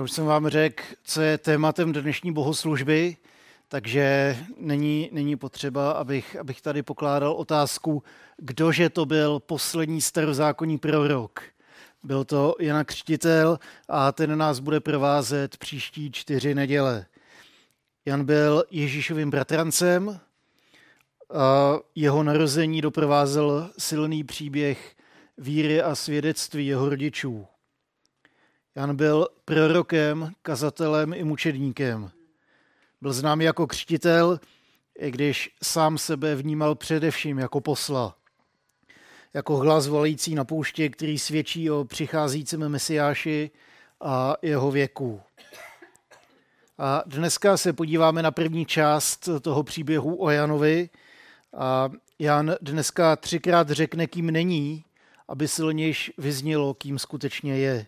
Já už jsem vám řekl, co je tématem dnešní bohoslužby, takže není, není potřeba, abych, abych tady pokládal otázku, kdože to byl poslední starozákonní prorok. Byl to Jana Křtitel a ten nás bude provázet příští čtyři neděle. Jan byl Ježíšovým bratrancem, a jeho narození doprovázel silný příběh víry a svědectví jeho rodičů. Jan byl prorokem, kazatelem i mučedníkem. Byl známý jako křtitel, i když sám sebe vnímal především jako posla. Jako hlas volající na pouště, který svědčí o přicházícím mesiáši a jeho věku. A dneska se podíváme na první část toho příběhu o Janovi. A Jan dneska třikrát řekne, kým není, aby silnějš vyznělo, kým skutečně je.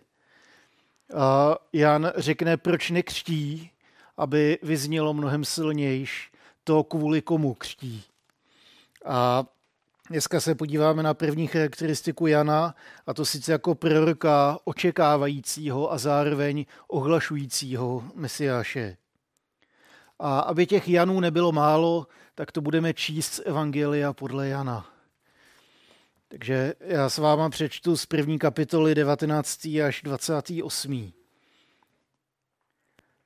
Jan řekne, proč nekřtí, aby vyznělo mnohem silnějš to, kvůli komu křtí. A dneska se podíváme na první charakteristiku Jana, a to sice jako proroka očekávajícího a zároveň ohlašujícího Mesiáše. A aby těch Janů nebylo málo, tak to budeme číst z Evangelia podle Jana. Takže já s váma přečtu z první kapitoly 19. až 28.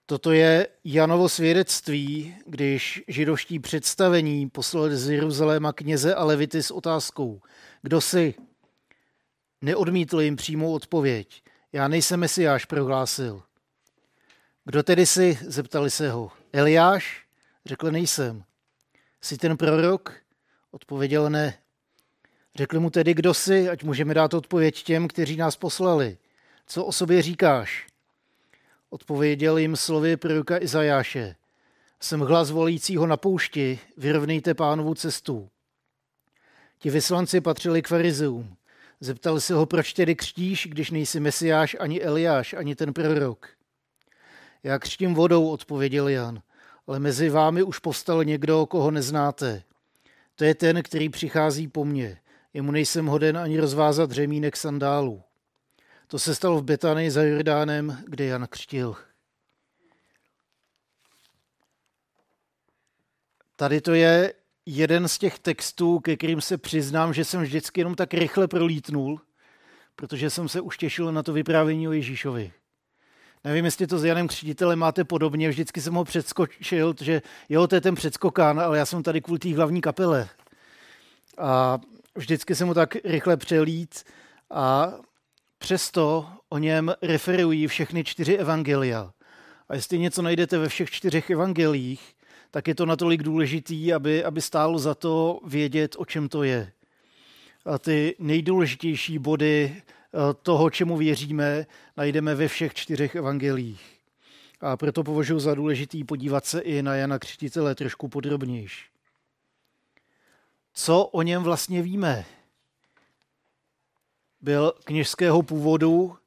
Toto je Janovo svědectví, když židovští představení poslali z Jeruzaléma kněze a levity s otázkou, kdo si? Neodmítl jim přímou odpověď. Já nejsem mesiáš, prohlásil. Kdo tedy si? Zeptali se ho. Eliáš? Řekl nejsem. Jsi ten prorok? Odpověděl ne. Řekli mu tedy, kdo jsi, ať můžeme dát odpověď těm, kteří nás poslali. Co o sobě říkáš? Odpověděl jim slovy proroka Izajáše. Jsem hlas volícího na poušti, vyrovnejte pánovu cestu. Ti vyslanci patřili k farizeům. Zeptali se ho, proč tedy křtíš, když nejsi mesiáš, ani Eliáš, ani ten prorok. Já křtím vodou, odpověděl Jan, ale mezi vámi už povstal někdo, koho neznáte. To je ten, který přichází po mně. Jemu nejsem hoden ani rozvázat řemínek sandálů. To se stalo v Betánii za Jordánem, kde Jan křtil. Tady to je jeden z těch textů, ke kterým se přiznám, že jsem vždycky jenom tak rychle prolítnul, protože jsem se už těšil na to vyprávění o Ježíšovi. Nevím, jestli to s Janem Křtitelem máte podobně, vždycky jsem ho předskočil, že jo, to je ten předskokán, ale já jsem tady kvůli té hlavní kapele. A vždycky jsem mu tak rychle přelít a přesto o něm referují všechny čtyři evangelia. A jestli něco najdete ve všech čtyřech evangelích, tak je to natolik důležitý, aby, aby stálo za to vědět, o čem to je. A ty nejdůležitější body Eh, toho, čemu věříme, najdeme ve všech čtyřech evangelích. A proto považuji za důležitý podívat se i na Jana Křtitele trošku podrobnější. Co o něm vlastně víme? Byl kněžského původu,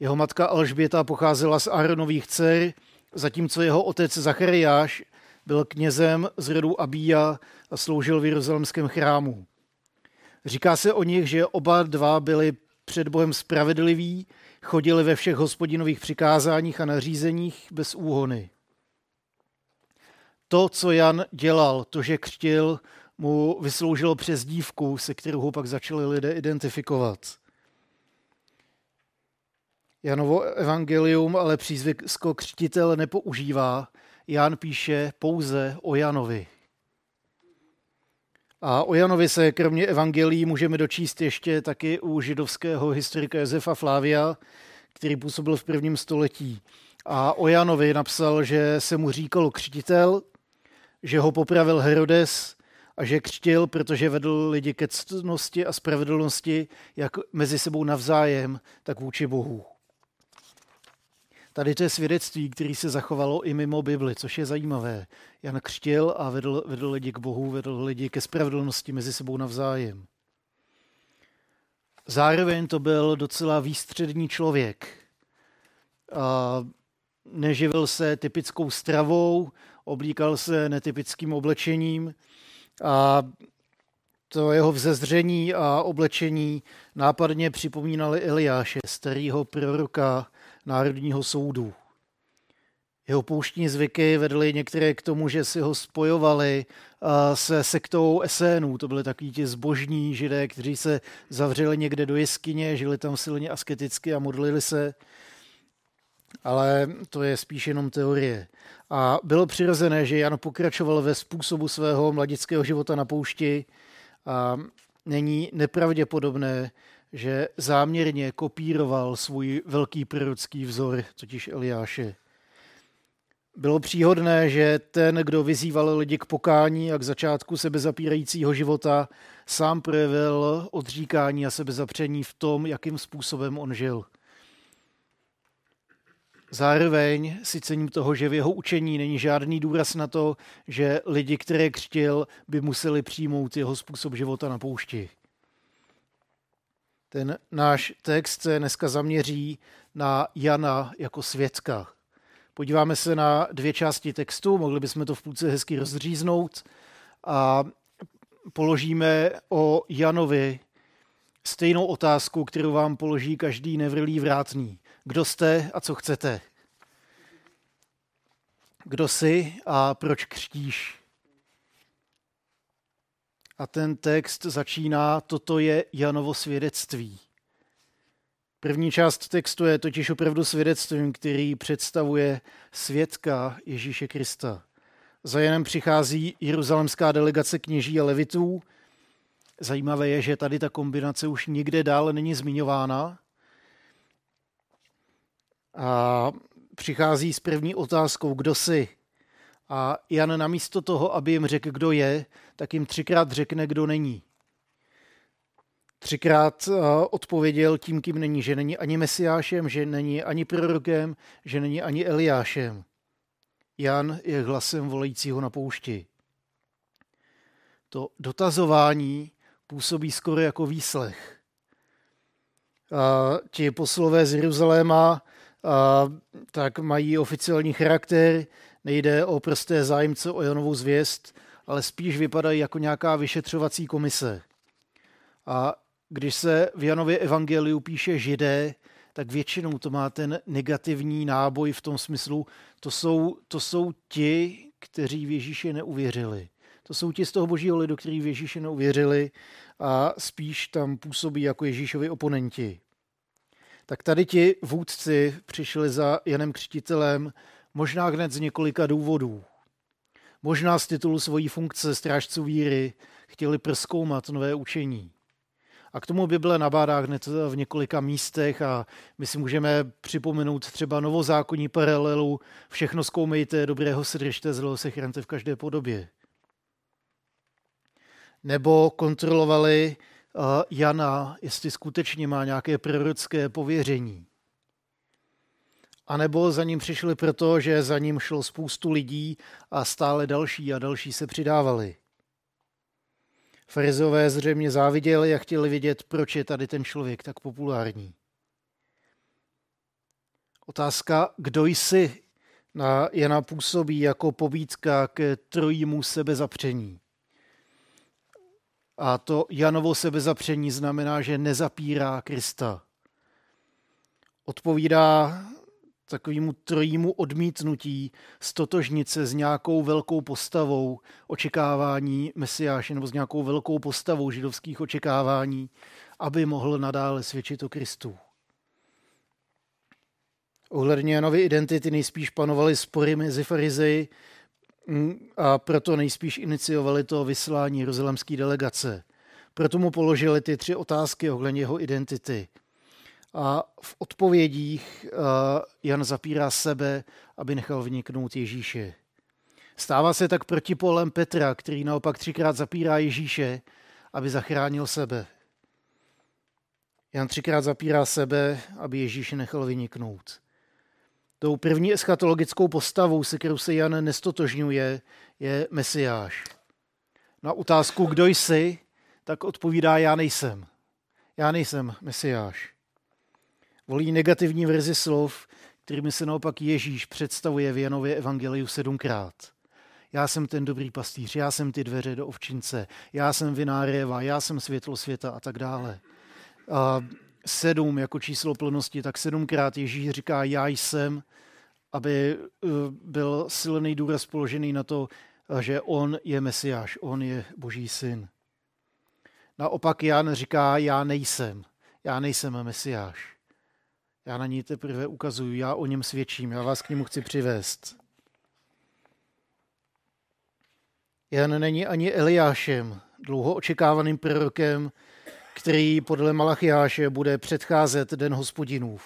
jeho matka Alžběta pocházela z Aaronových dcer, zatímco jeho otec Zachariáš byl knězem z rodu Abíja a sloužil v jeruzalemském chrámu. Říká se o nich, že oba dva byli před Bohem spravedliví, chodili ve všech hospodinových přikázáních a nařízeních bez úhony. To, co Jan dělal, to, že křtil, mu vysloužilo přes dívku, se kterou ho pak začali lidé identifikovat. Janovo evangelium ale přízvisko křtitel nepoužívá. Jan píše pouze o Janovi. A o Janovi se kromě evangelií můžeme dočíst ještě taky u židovského historika Josefa Flávia, který působil v prvním století. A o Janovi napsal, že se mu říkalo křtitel, že ho popravil Herodes a že křtil, protože vedl lidi ke ctnosti a spravedlnosti jak mezi sebou navzájem, tak vůči Bohu. Tady to je svědectví, který se zachovalo i mimo Bibli, což je zajímavé. Jan křtil a vedl, vedl lidi k Bohu, vedl lidi ke spravedlnosti mezi sebou navzájem. Zároveň to byl docela výstřední člověk. A neživil se typickou stravou, oblíkal se netypickým oblečením a to jeho vzezření a oblečení nápadně připomínaly Eliáše, starého proroka Národního soudu. Jeho pouštní zvyky vedly některé k tomu, že si ho spojovali se sektou Esénů. To byly takový ti zbožní židé, kteří se zavřeli někde do jeskyně, žili tam silně asketicky a modlili se. Ale to je spíš jenom teorie. A bylo přirozené, že Jan pokračoval ve způsobu svého mladického života na poušti a není nepravděpodobné, že záměrně kopíroval svůj velký prorocký vzor, totiž Eliáše. Bylo příhodné, že ten, kdo vyzýval lidi k pokání a k začátku sebezapírajícího života, sám projevil odříkání a sebezapření v tom, jakým způsobem on žil. Zároveň si cením toho, že v jeho učení není žádný důraz na to, že lidi, které křtil, by museli přijmout jeho způsob života na poušti. Ten náš text se dneska zaměří na Jana jako svědka. Podíváme se na dvě části textu, mohli bychom to v půlce hezky rozříznout a položíme o Janovi stejnou otázku, kterou vám položí každý nevrlý vrátný. Kdo jste a co chcete? Kdo jsi a proč křtíš? A ten text začíná, toto je Janovo svědectví. První část textu je totiž opravdu svědectvím, který představuje svědka Ježíše Krista. Za Janem přichází jeruzalemská delegace kněží a levitů. Zajímavé je, že tady ta kombinace už nikde dále není zmiňována. A přichází s první otázkou, kdo jsi? A Jan namísto toho, aby jim řekl, kdo je, tak jim třikrát řekne, kdo není. Třikrát eh, odpověděl tím, kým není, že není ani mesiášem, že není ani prorokem, že není ani Eliášem. Jan je hlasem volajícího na poušti. To dotazování působí skoro jako výslech. A ti poslové z Jeruzaléma a, tak mají oficiální charakter, nejde o prosté zájemce o Janovou zvěst, ale spíš vypadají jako nějaká vyšetřovací komise. A když se v Janově evangeliu píše židé, tak většinou to má ten negativní náboj v tom smyslu, to jsou, to jsou ti, kteří v Ježíše neuvěřili. To jsou ti z toho božího lidu, kteří v Ježíše neuvěřili a spíš tam působí jako Ježíšovi oponenti. Tak tady ti vůdci přišli za Janem Křtitelem možná hned z několika důvodů. Možná z titulu svojí funkce strážců víry chtěli proskoumat nové učení. A k tomu Bible nabádá hned v několika místech a my si můžeme připomenout třeba novozákonní paralelu všechno zkoumejte, dobrého se držte, zlého se chrante v každé podobě. Nebo kontrolovali Jana, jestli skutečně má nějaké prorocké pověření. A nebo za ním přišli proto, že za ním šlo spoustu lidí a stále další a další se přidávali. Farizové zřejmě záviděli a chtěli vidět, proč je tady ten člověk tak populární. Otázka, kdo jsi, na Jana působí jako pobídka k trojímu sebezapření. A to Janovo sebezapření znamená, že nezapírá Krista. Odpovídá takovému trojímu odmítnutí stotožnit se s nějakou velkou postavou očekávání Mesiáše nebo s nějakou velkou postavou židovských očekávání, aby mohl nadále svědčit o Kristu. Ohledně Janovy identity nejspíš panovaly spory mezi farizeji a proto nejspíš iniciovali to vyslání jeruzalemské delegace. Proto mu položili ty tři otázky ohledně jeho identity – a v odpovědích Jan zapírá sebe, aby nechal vniknout Ježíše. Stává se tak protipolem Petra, který naopak třikrát zapírá Ježíše, aby zachránil sebe. Jan třikrát zapírá sebe, aby Ježíše nechal vyniknout. Tou první eschatologickou postavou, se kterou se Jan nestotožňuje, je Mesiáš. Na otázku, kdo jsi, tak odpovídá, já nejsem. Já nejsem Mesiáš volí negativní verzi slov, kterými se naopak Ježíš představuje v Janově evangeliu sedmkrát. Já jsem ten dobrý pastýř, já jsem ty dveře do ovčince, já jsem vinářeva, já jsem světlo světa a tak dále. A sedm jako číslo plnosti, tak sedmkrát Ježíš říká já jsem aby eh, byl silný důraz položený na to, že on je Mesiáš, on je Boží syn. Naopak Jan říká, já nejsem, já nejsem Mesiáš. Já na ní teprve ukazuju, já o něm svědčím, já vás k němu chci přivést. Jan není ani Eliášem, dlouho očekávaným prorokem, který podle Malachiáše bude předcházet den hospodinův.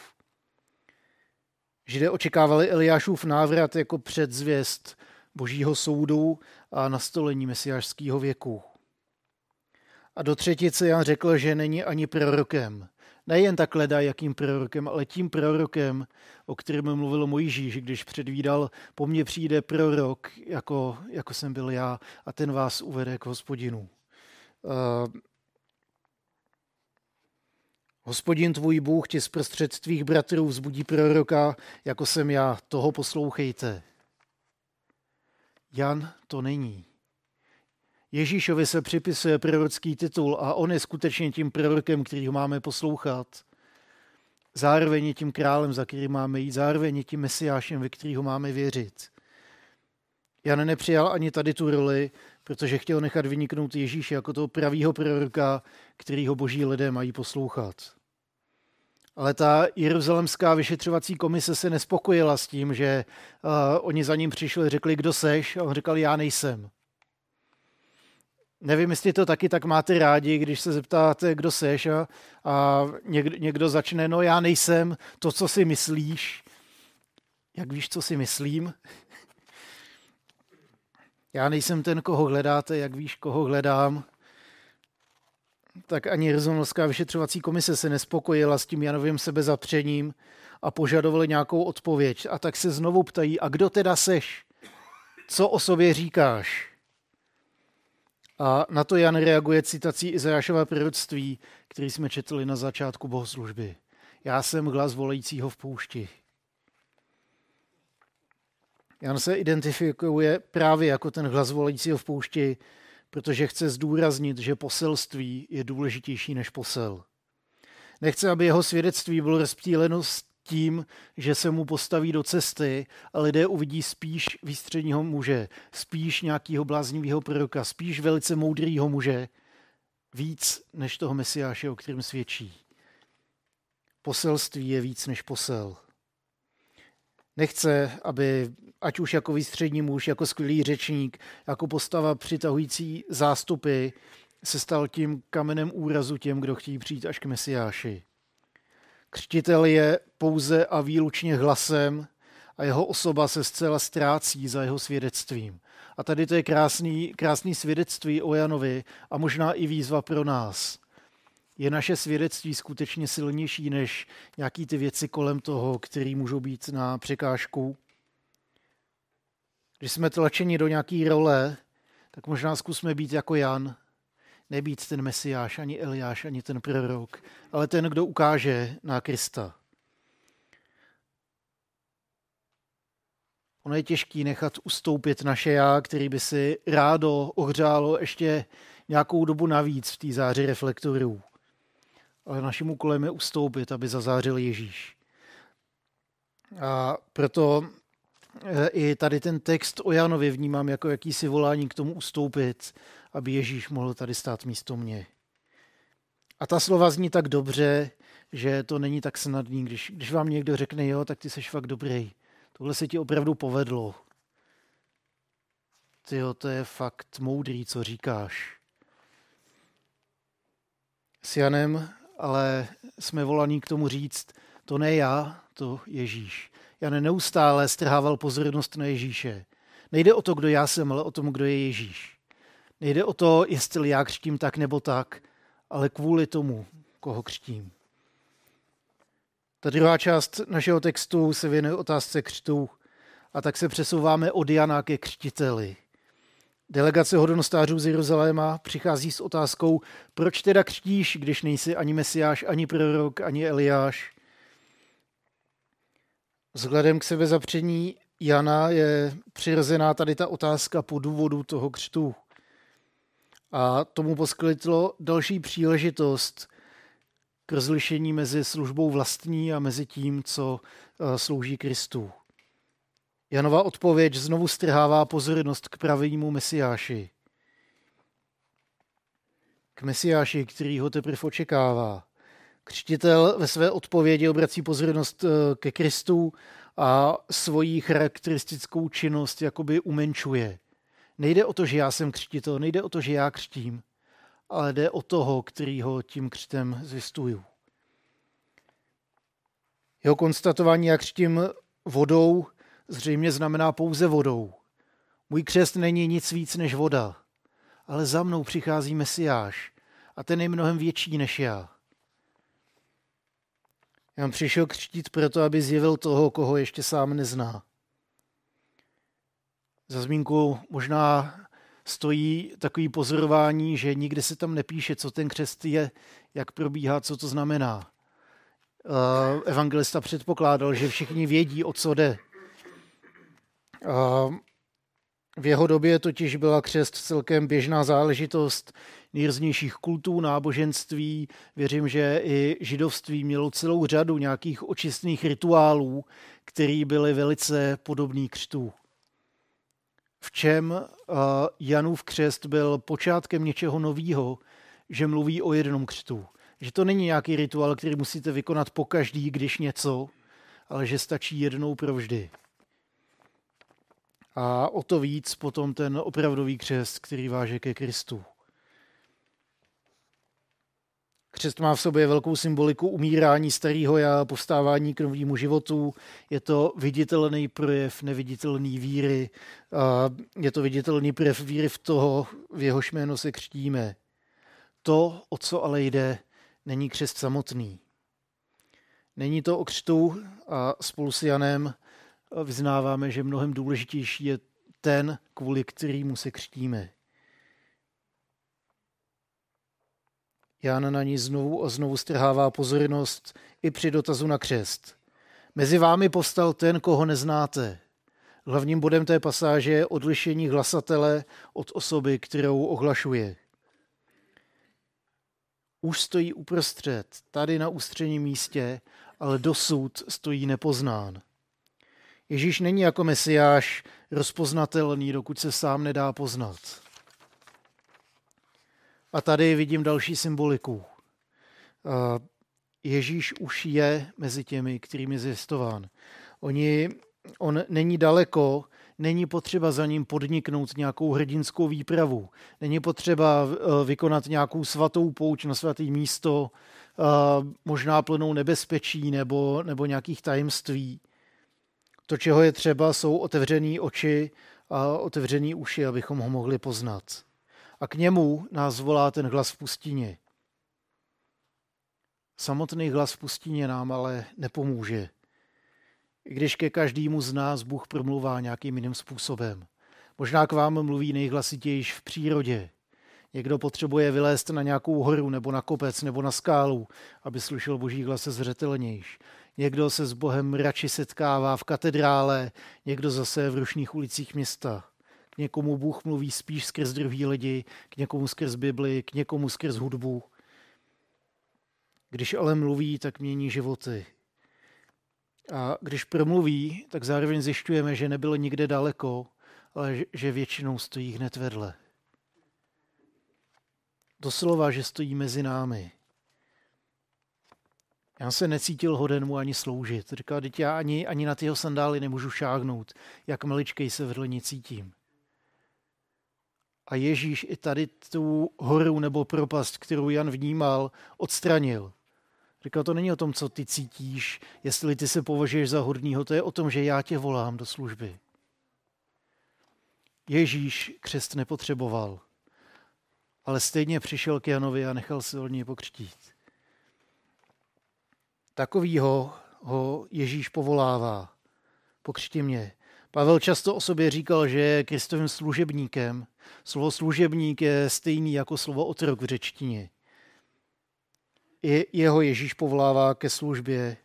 Židé očekávali Eliášův návrat jako předzvěst božího soudu a nastolení mesiářského věku. A do třetice Jan řekl, že není ani prorokem. Nejen tak leda, jakým prorokem, ale tím prorokem, o kterém mluvil Mojžíš, když předvídal, po mně přijde prorok, jako, jako jsem byl já, a ten vás uvede k hospodinu. Hospodin tvůj Bůh ti z prostřed tvých bratrů vzbudí proroka, jako jsem já, toho poslouchejte. Jan to není. Ježíšovi se připisuje prorocký titul a on je skutečně tím prorokem, který ho máme poslouchat. Zároveň je tím králem, za který máme jít, zároveň je tím mesiášem, ve kterýho máme věřit. Jan nepřijal ani tady tu roli, protože chtěl nechat vyniknout Ježíše jako toho pravýho proroka, kterýho boží lidé mají poslouchat. Ale ta jeruzalemská vyšetřovací komise se nespokojila s tím, že uh, oni za ním přišli, řekli, kdo seš, a on říkal, já nejsem. Nevím, jestli to taky tak máte rádi, když se zeptáte, kdo seš a, a někdo, někdo začne, no já nejsem to, co si myslíš. Jak víš, co si myslím? Já nejsem ten, koho hledáte, jak víš, koho hledám. Tak ani Rizonolská vyšetřovací komise se nespokojila s tím Janovým sebezapřením a požadovali nějakou odpověď. A tak se znovu ptají, a kdo teda seš? Co o sobě říkáš? A na to Jan reaguje citací Izajášova proroctví, který jsme četli na začátku bohoslužby. Já jsem hlas volajícího v poušti. Jan se identifikuje právě jako ten hlas volajícího v poušti, protože chce zdůraznit, že poselství je důležitější než posel. Nechce, aby jeho svědectví bylo rozptýleno tím, že se mu postaví do cesty a lidé uvidí spíš výstředního muže, spíš nějakého bláznivého proroka, spíš velice moudrýho muže, víc než toho mesiáše, o kterém svědčí. Poselství je víc než posel. Nechce, aby ať už jako výstřední muž, jako skvělý řečník, jako postava přitahující zástupy, se stal tím kamenem úrazu těm, kdo chtějí přijít až k Mesiáši. Křtitel je pouze a výlučně hlasem a jeho osoba se zcela ztrácí za jeho svědectvím. A tady to je krásný, krásný svědectví o Janovi a možná i výzva pro nás. Je naše svědectví skutečně silnější než nějaký ty věci kolem toho, které můžou být na překážku? Když jsme tlačeni do nějaké role, tak možná zkusme být jako Jan, nebýt ten mesiáš, ani Eliáš, ani ten prorok, ale ten, kdo ukáže na Krista. Ono je těžký nechat ustoupit naše já, který by si rádo ohřálo ještě nějakou dobu navíc v té záři reflektorů. Ale naším úkolem je ustoupit, aby zazářil Ježíš. A proto i tady ten text o Janovi vnímám jako jakýsi volání k tomu ustoupit, aby Ježíš mohl tady stát místo mě. A ta slova zní tak dobře, že to není tak snadný. Když, když vám někdo řekne, jo, tak ty jsi fakt dobrý. Tohle se ti opravdu povedlo. Ty jo, to je fakt moudrý, co říkáš. S Janem ale jsme volaní k tomu říct, to ne já, to Ježíš. Jan neustále strhával pozornost na Ježíše. Nejde o to, kdo já jsem, ale o tom, kdo je Ježíš. Nejde o to, jestli já křtím tak nebo tak, ale kvůli tomu, koho křtím. Ta druhá část našeho textu se věnuje otázce křtu a tak se přesouváme od Jana ke křtiteli. Delegace hodnostářů z Jeruzaléma přichází s otázkou, proč teda křtíš, když nejsi ani Mesiáš, ani prorok, ani Eliáš. Vzhledem k sebezapření Jana je přirozená tady ta otázka po důvodu toho křtu. A tomu poskytlo další příležitost k rozlišení mezi službou vlastní a mezi tím, co eh, slouží Kristu. Janova odpověď znovu strhává pozornost k pravýmu mesiáši. K mesiáši, který ho teprve očekává. Křtitel ve své odpovědi obrací pozornost eh, ke Kristu a svoji charakteristickou činnost jakoby umenčuje. Nejde o to, že já jsem křtitel, nejde o to, že já křtím, ale jde o toho, který ho tím křtem zjistuju. Jeho konstatování, jak křtím vodou, zřejmě znamená pouze vodou. Můj křest není nic víc než voda, ale za mnou přichází Mesiáš a ten je mnohem větší než já. Já přišel křtít proto, aby zjevil toho, koho ještě sám nezná. Za zmínku možná stojí takový pozorování, že nikde se tam nepíše, co ten křest je, jak probíhá, co to znamená. Evangelista předpokládal, že všichni vědí, o co jde. V jeho době totiž byla křest celkem běžná záležitost nejrůznějších kultů, náboženství. Věřím, že i židovství mělo celou řadu nějakých očistných rituálů, které byly velice podobný křtu. V čem Janův křest byl počátkem něčeho nového, že mluví o jednom křtu. Že to není nějaký rituál, který musíte vykonat po každý, když něco, ale že stačí jednou provždy. A o to víc potom ten opravdový křest, který váže ke Kristu. Křest má v sobě velkou symboliku umírání starého já, povstávání k novému životu. Je to viditelný projev neviditelný víry. A je to viditelný projev víry v toho, v jehož jméno se křtíme. To, o co ale jde, není křest samotný. Není to o křtu a spolu s Janem vyznáváme, že mnohem důležitější je ten, kvůli kterýmu se křtíme. Jan na ní znovu a znovu strhává pozornost i při dotazu na křest. Mezi vámi postal ten, koho neznáte. Hlavním bodem té pasáže je odlišení hlasatele od osoby, kterou ohlašuje. Už stojí uprostřed, tady na ústředním místě, ale dosud stojí nepoznán. Ježíš není jako mesiáš rozpoznatelný, dokud se sám nedá poznat. A tady vidím další symboliku. Ježíš už je mezi těmi, kterými je zjistován. Oni, on není daleko, není potřeba za ním podniknout nějakou hrdinskou výpravu. Není potřeba e, vykonat nějakou svatou pouč na svaté místo, e, možná plnou nebezpečí nebo, nebo nějakých tajemství. To, čeho je třeba, jsou otevřené oči a otevřené uši, abychom ho mohli poznat. A k němu nás volá ten hlas v pustině. Samotný hlas v pustině nám ale nepomůže. I když ke každému z nás Bůh promluvá nějakým jiným způsobem. Možná k vám mluví nejhlasitějiš v přírodě. Někdo potřebuje vylézt na nějakou horu nebo na kopec nebo na skálu, aby slyšel boží hlas zřetelnějš. Někdo se s Bohem radši setkává v katedrále, někdo zase v rušných ulicích města. K někomu Bůh mluví spíš skrz druhý lidi, k někomu skrz Bibli, k někomu skrz hudbu. Když ale mluví, tak mění životy. A když promluví, tak zároveň zjišťujeme, že nebyl nikde daleko, ale že většinou stojí hned vedle. Doslova, že stojí mezi námi. Já se necítil hoden mu ani sloužit. Říkal, teď já ani, ani na tyho sandály nemůžu šáhnout, jak maličkej se vedle ní cítím. A Ježíš i tady tu horu nebo propast, kterou Jan vnímal, odstranil. Říkal, to není o tom, co ty cítíš, jestli ty se považuješ za hodnýho, to je o tom, že já tě volám do služby. Ježíš křest nepotřeboval, ale stejně přišel k Janovi a nechal se od něj pokřtít. Takovýho ho Ježíš povolává. Pokřti mě. Pavel často o sobě říkal, že je Kristovým služebníkem. Slovo služebník je stejný jako slovo otrok v řečtině. I jeho Ježíš povolává ke službě,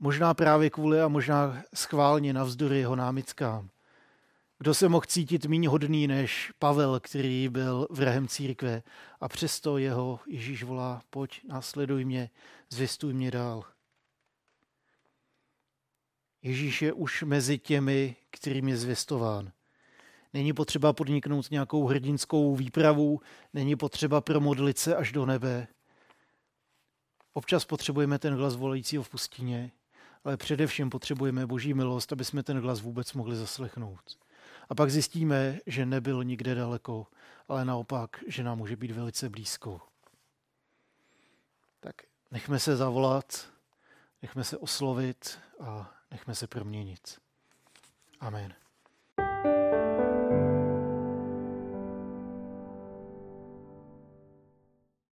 možná právě kvůli a možná schválně navzdory jeho námitkám. Kdo se mohl cítit méně hodný než Pavel, který byl vrahem církve a přesto jeho Ježíš volá, pojď, následuj mě, zvěstuj mě dál. Ježíš je už mezi těmi, kterým je zvěstován. Není potřeba podniknout nějakou hrdinskou výpravu, není potřeba promodlit se až do nebe. Občas potřebujeme ten hlas volajícího v pustině, ale především potřebujeme boží milost, aby jsme ten hlas vůbec mohli zaslechnout. A pak zjistíme, že nebyl nikde daleko, ale naopak, že nám může být velice blízko. Tak nechme se zavolat, nechme se oslovit a nechme se proměnit. Amen.